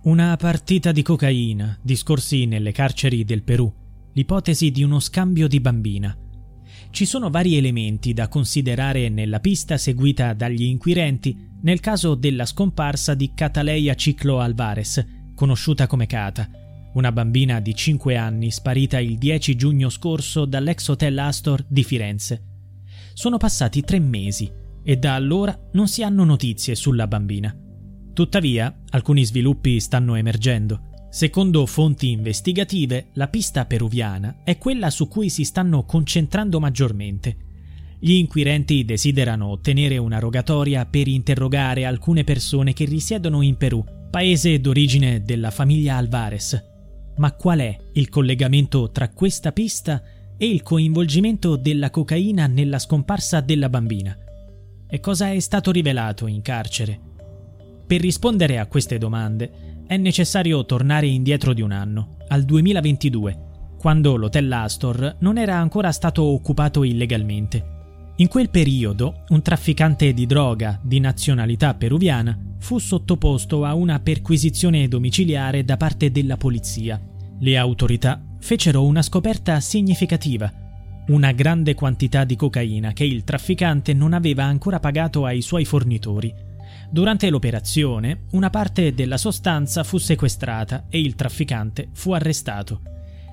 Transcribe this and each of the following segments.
Una partita di cocaina, discorsi nelle carceri del Perù, l'ipotesi di uno scambio di bambina. Ci sono vari elementi da considerare nella pista seguita dagli inquirenti nel caso della scomparsa di Cataleia Ciclo Alvarez, conosciuta come Cata, una bambina di 5 anni sparita il 10 giugno scorso dall'ex hotel Astor di Firenze. Sono passati tre mesi e da allora non si hanno notizie sulla bambina. Tuttavia, alcuni sviluppi stanno emergendo. Secondo fonti investigative, la pista peruviana è quella su cui si stanno concentrando maggiormente. Gli inquirenti desiderano ottenere una rogatoria per interrogare alcune persone che risiedono in Perù, paese d'origine della famiglia Alvarez. Ma qual è il collegamento tra questa pista e il coinvolgimento della cocaina nella scomparsa della bambina? E cosa è stato rivelato in carcere? Per rispondere a queste domande è necessario tornare indietro di un anno, al 2022, quando l'hotel Astor non era ancora stato occupato illegalmente. In quel periodo un trafficante di droga di nazionalità peruviana fu sottoposto a una perquisizione domiciliare da parte della polizia. Le autorità fecero una scoperta significativa, una grande quantità di cocaina che il trafficante non aveva ancora pagato ai suoi fornitori Durante l'operazione, una parte della sostanza fu sequestrata e il trafficante fu arrestato.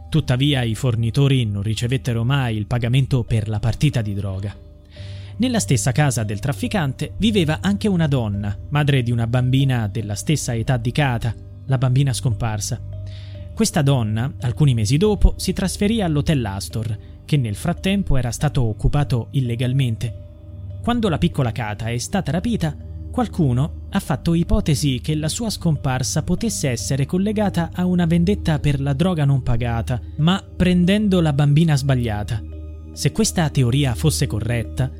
Tuttavia i fornitori non ricevettero mai il pagamento per la partita di droga. Nella stessa casa del trafficante viveva anche una donna, madre di una bambina della stessa età di Kata, la bambina scomparsa. Questa donna, alcuni mesi dopo, si trasferì all'hotel Astor, che nel frattempo era stato occupato illegalmente. Quando la piccola Kata è stata rapita, Qualcuno ha fatto ipotesi che la sua scomparsa potesse essere collegata a una vendetta per la droga non pagata, ma prendendo la bambina sbagliata. Se questa teoria fosse corretta,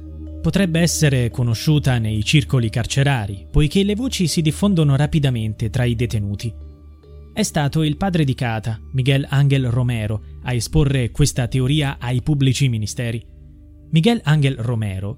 potrebbe essere conosciuta nei circoli carcerari, poiché le voci si diffondono rapidamente tra i detenuti. È stato il padre di Cata, Miguel Angel Romero, a esporre questa teoria ai pubblici ministeri. Miguel Angel Romero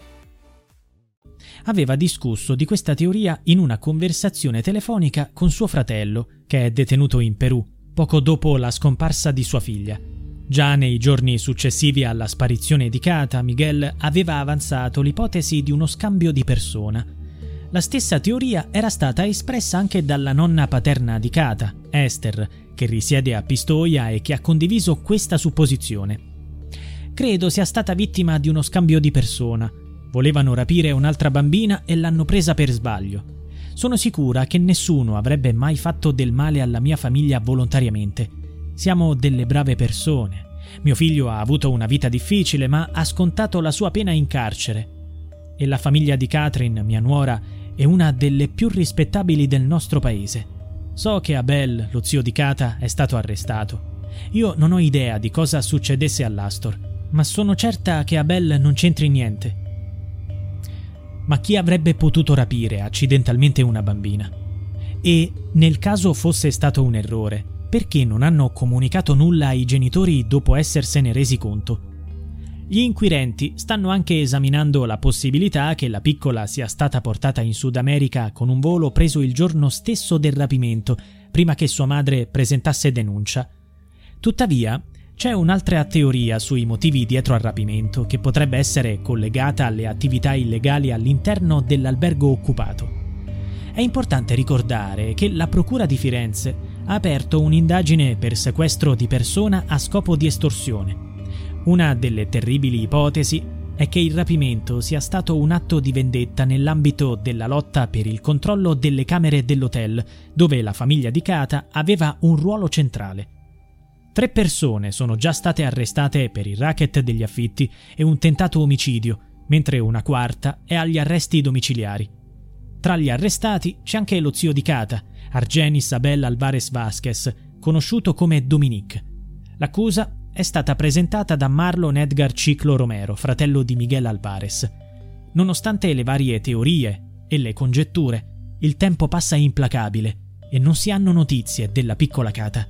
Aveva discusso di questa teoria in una conversazione telefonica con suo fratello, che è detenuto in Perù, poco dopo la scomparsa di sua figlia. Già nei giorni successivi alla sparizione di Kata, Miguel aveva avanzato l'ipotesi di uno scambio di persona. La stessa teoria era stata espressa anche dalla nonna paterna di Kata, Esther, che risiede a Pistoia e che ha condiviso questa supposizione. Credo sia stata vittima di uno scambio di persona, Volevano rapire un'altra bambina e l'hanno presa per sbaglio. Sono sicura che nessuno avrebbe mai fatto del male alla mia famiglia volontariamente. Siamo delle brave persone. Mio figlio ha avuto una vita difficile, ma ha scontato la sua pena in carcere. E la famiglia di Catherine, mia nuora, è una delle più rispettabili del nostro paese. So che Abel, lo zio di Kata, è stato arrestato. Io non ho idea di cosa succedesse all'Astor, ma sono certa che Abel non c'entri niente. Ma chi avrebbe potuto rapire accidentalmente una bambina? E, nel caso fosse stato un errore, perché non hanno comunicato nulla ai genitori dopo essersene resi conto? Gli inquirenti stanno anche esaminando la possibilità che la piccola sia stata portata in Sud America con un volo preso il giorno stesso del rapimento, prima che sua madre presentasse denuncia. Tuttavia, c'è un'altra teoria sui motivi dietro al rapimento che potrebbe essere collegata alle attività illegali all'interno dell'albergo occupato. È importante ricordare che la Procura di Firenze ha aperto un'indagine per sequestro di persona a scopo di estorsione. Una delle terribili ipotesi è che il rapimento sia stato un atto di vendetta nell'ambito della lotta per il controllo delle camere dell'hotel, dove la famiglia di Kata aveva un ruolo centrale. Tre persone sono già state arrestate per il racket degli affitti e un tentato omicidio, mentre una quarta è agli arresti domiciliari. Tra gli arrestati c'è anche lo zio di Kata, Argenis Abel Alvarez Vasquez, conosciuto come Dominique. L'accusa è stata presentata da Marlon Edgar Ciclo Romero, fratello di Miguel Alvarez. Nonostante le varie teorie e le congetture, il tempo passa implacabile e non si hanno notizie della piccola Cata.